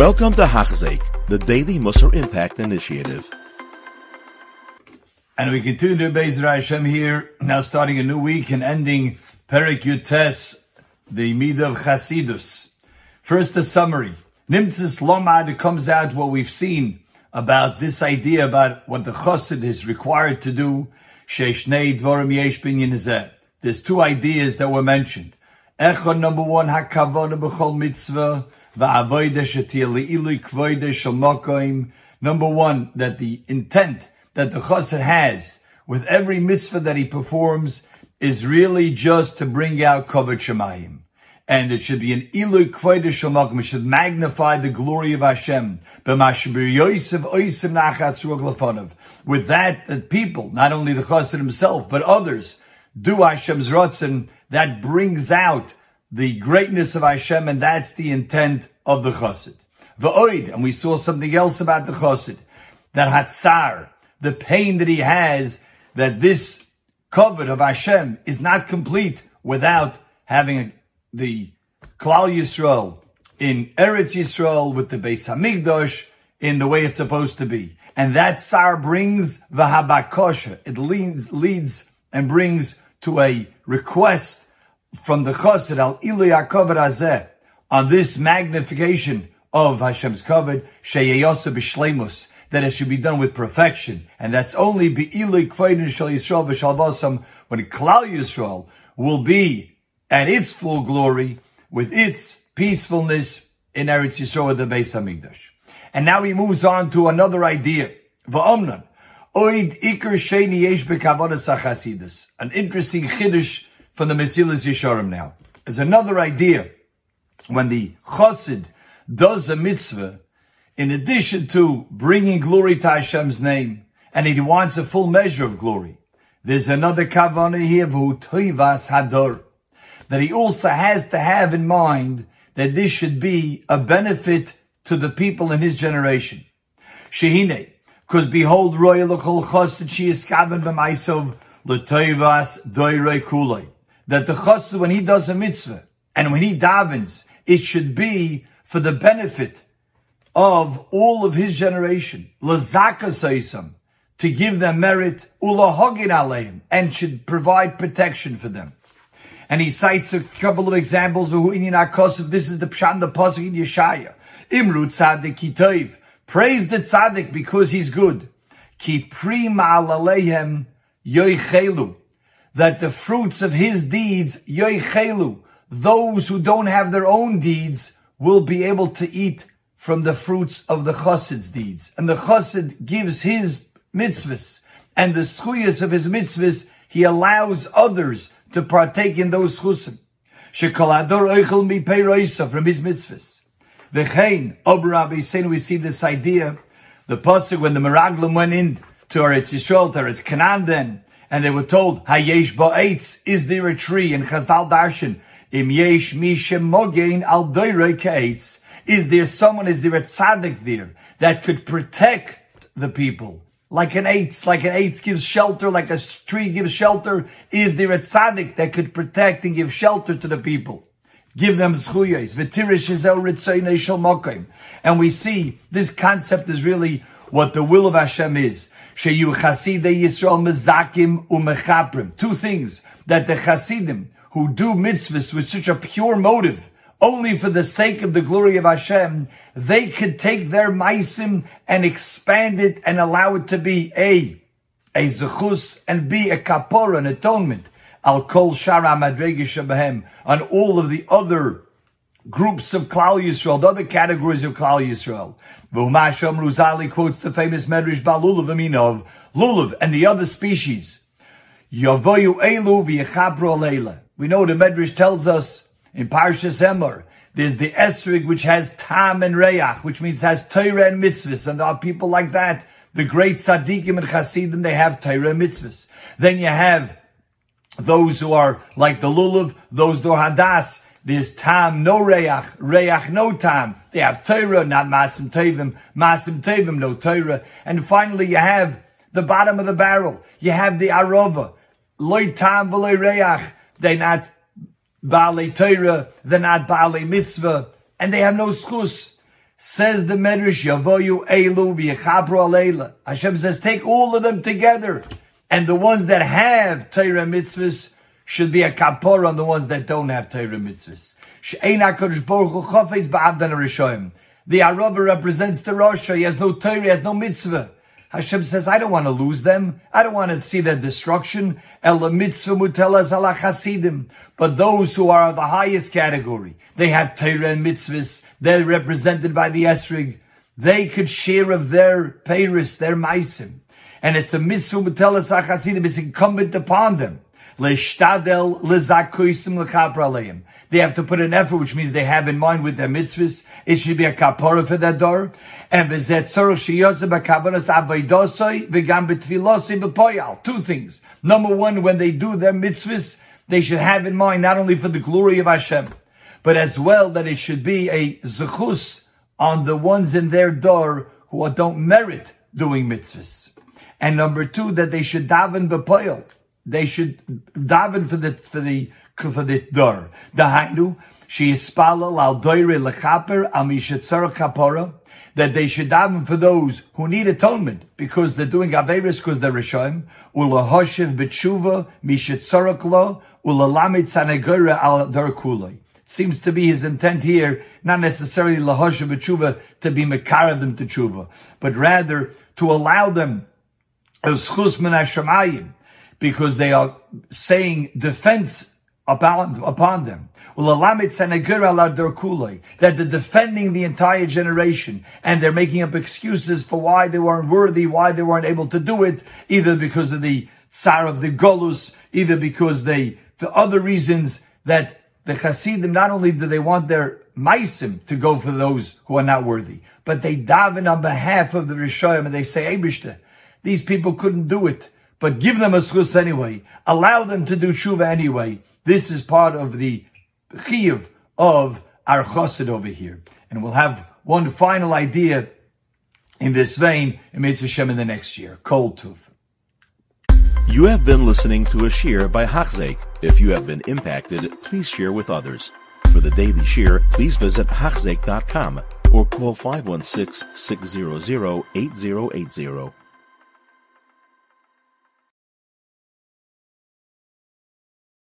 Welcome to Hachzik, the Daily Musar Impact Initiative. And we continue Bezer Hashem here, now starting a new week and ending Perik Yutes, the Midah of Chasidus. First, a summary. Nimtzis Lomad, comes out what we've seen about this idea about what the Chassid is required to do. Sheishnei Dvorim Yesh There's two ideas that were mentioned. Echon number one, Hakavona B'chol Mitzvah, Number one, that the intent that the chassid has with every mitzvah that he performs is really just to bring out kavod shemayim. And it should be an ilu kvoidish shamakim. It should magnify the glory of Hashem. With that, that people, not only the chassid himself, but others, do Hashem's ratzon, that brings out the greatness of Hashem, and that's the intent of the chassid. V'oid, and we saw something else about the chassid, that hatzar, the pain that he has that this covet of Hashem is not complete without having a, the Klal Yisrael in Eretz Yisrael with the Beis Hamikdash in the way it's supposed to be. And that Sar brings the Habakosha. It leads, leads and brings to a request from the Chassid al Ilui HaKovet on this magnification of Hashem's covet, Sheyeyosa B'Shleimus, that it should be done with perfection. And that's only Be'ilui Kvaidin Shal Yisrael V'Shalvasam when Klal Yisrael will be at its full glory with its peacefulness in Eretz Yisrael with the Beis Hamikdash. And now he moves on to another idea. Va'omnan. Oid Iker Sheni Yesh Bekavodas An interesting chiddush from the Mesilas Yesharim now. There's another idea. When the chassid does a mitzvah, in addition to bringing glory to Hashem's name, and he wants a full measure of glory, there's another kavanah here, toivas hador, that he also has to have in mind that this should be a benefit to the people in his generation. Shehine, because behold, royal l'chol chassid she is kavan b'maisov l'toivas doirei kulei. That the chassid, when he does a mitzvah, and when he davens, it should be for the benefit of all of his generation, lazaka saisam, to give them merit, ulahogin aleim, and should provide protection for them. And he cites a couple of examples of who in Akosov. This is the Pshan, the Pasuk in Yeshaya. Imru tzadik kitoiv. Praise the tzaddik because he's good. Ki prima alaleihem yoichelu. That the fruits of his deeds, yoichelu, those who don't have their own deeds, will be able to eat from the fruits of the chassid's deeds. And the chassid gives his mitzvahs and the schuyas of his mitzvahs, he allows others to partake in those chusim. Shekalador oichel mi from his mitzvahs. V'chein, Rabbi saying we see this idea, the pasuk when the Meraglim went in to Eretz Yisrael, to Eretz Canaan then, and they were told, Hayesh ba'etz, is there a tree? in Chazal Darshan, im yesh mi shemogein al ka'etz, is there someone, is there a tzaddik there that could protect the people? Like an eitz, like an eitz gives shelter, like a tree gives shelter. Is there a tzaddik that could protect and give shelter to the people? Give them zchuyas. And we see this concept is really what the will of Hashem is. Two things that the chasidim who do mitzvahs with such a pure motive only for the sake of the glory of Hashem, they could take their maisim and expand it and allow it to be a, a zechus and be a kapor, an atonement. Al kol shara madregi on all of the other groups of Klal Yisrael, the other categories of Klal Yisrael. V'umasham Ruzali quotes the famous Medrash Balulav Aminov, Lulav and the other species. Yavoyu elu v'yechabro leila. We know the Medrash tells us in Parshas Emor, there's the Esrig, which has Tam and Reach, which means has Torah and Mitzvahs, and there are people like that. The great Tzaddikim and Chasidim, they have Torah and Mitzvahs. Then you have those who are like the Lulav, those who are Hadas, there's time, no Reach, Reach, no time. They have Torah, not Masim Tevim, Masim Tevim, no Torah. And finally you have the bottom of the barrel. You have the Arova, Loy time, Veloy Reach. They not Baalei Torah, they're not Baalei Mitzvah, and they have no schus. Says the Medrash, Yavoyu Elu v'yechabru aleila. Hashem says, take all of them together. And the ones that have Torah mitzvahs should be a kapor on the ones that don't have Torah mitzvahs. She'ein HaKadosh Baruch Hu chofetz Rishoyim. The Arava represents the Rosh. He has no Torah, he has no mitzvah. Hashem says, I don't want to lose them. I don't want to see their destruction. But those who are of the highest category, they have Torah and mitzvahs. They're represented by the Esrig. They could share of their Paris, their Maisim. And it's a mitzvah mutelas achasidim. It's incumbent upon them. They have to put an effort, which means they have in mind with their mitzvahs. It should be a kapora for that door. And b'poyal. Two things. Number one, when they do their mitzvahs, they should have in mind not only for the glory of Hashem, but as well that it should be a zechus on the ones in their door who don't merit doing mitzvahs. And number two, that they should daven b'poyal. They should daven for the, for the for the door. Dahainu, she is spalal al doire lechaper al kapora, that they should daven for those who need atonement because they're doing averis because they're rishoim, ulahoshev b'tshuva mishetzorok lo, ulalamit sanegora al darkuloi. Seems to be his intent here, not necessarily lahoshev b'tshuva to be mekarav them to tshuva, but rather to allow them as chus min because they are saying defense upon, upon them. That they're defending the entire generation and they're making up excuses for why they weren't worthy, why they weren't able to do it, either because of the tsar of the Golus, either because they, for other reasons that the Hasidim, not only do they want their Maisim to go for those who are not worthy, but they daven on behalf of the Rishoyim and they say, Abishta, these people couldn't do it, but give them a schus anyway. Allow them to do shuva anyway. This is part of the chiyuv of our chassid over here. And we'll have one final idea in this vein in Mitzvah Shem in the next year. Kol Tuf. You have been listening to a shiur by Hachzeik. If you have been impacted, please share with others. For the daily shiur, please visit Hachzeik.com or call 516 600 8080.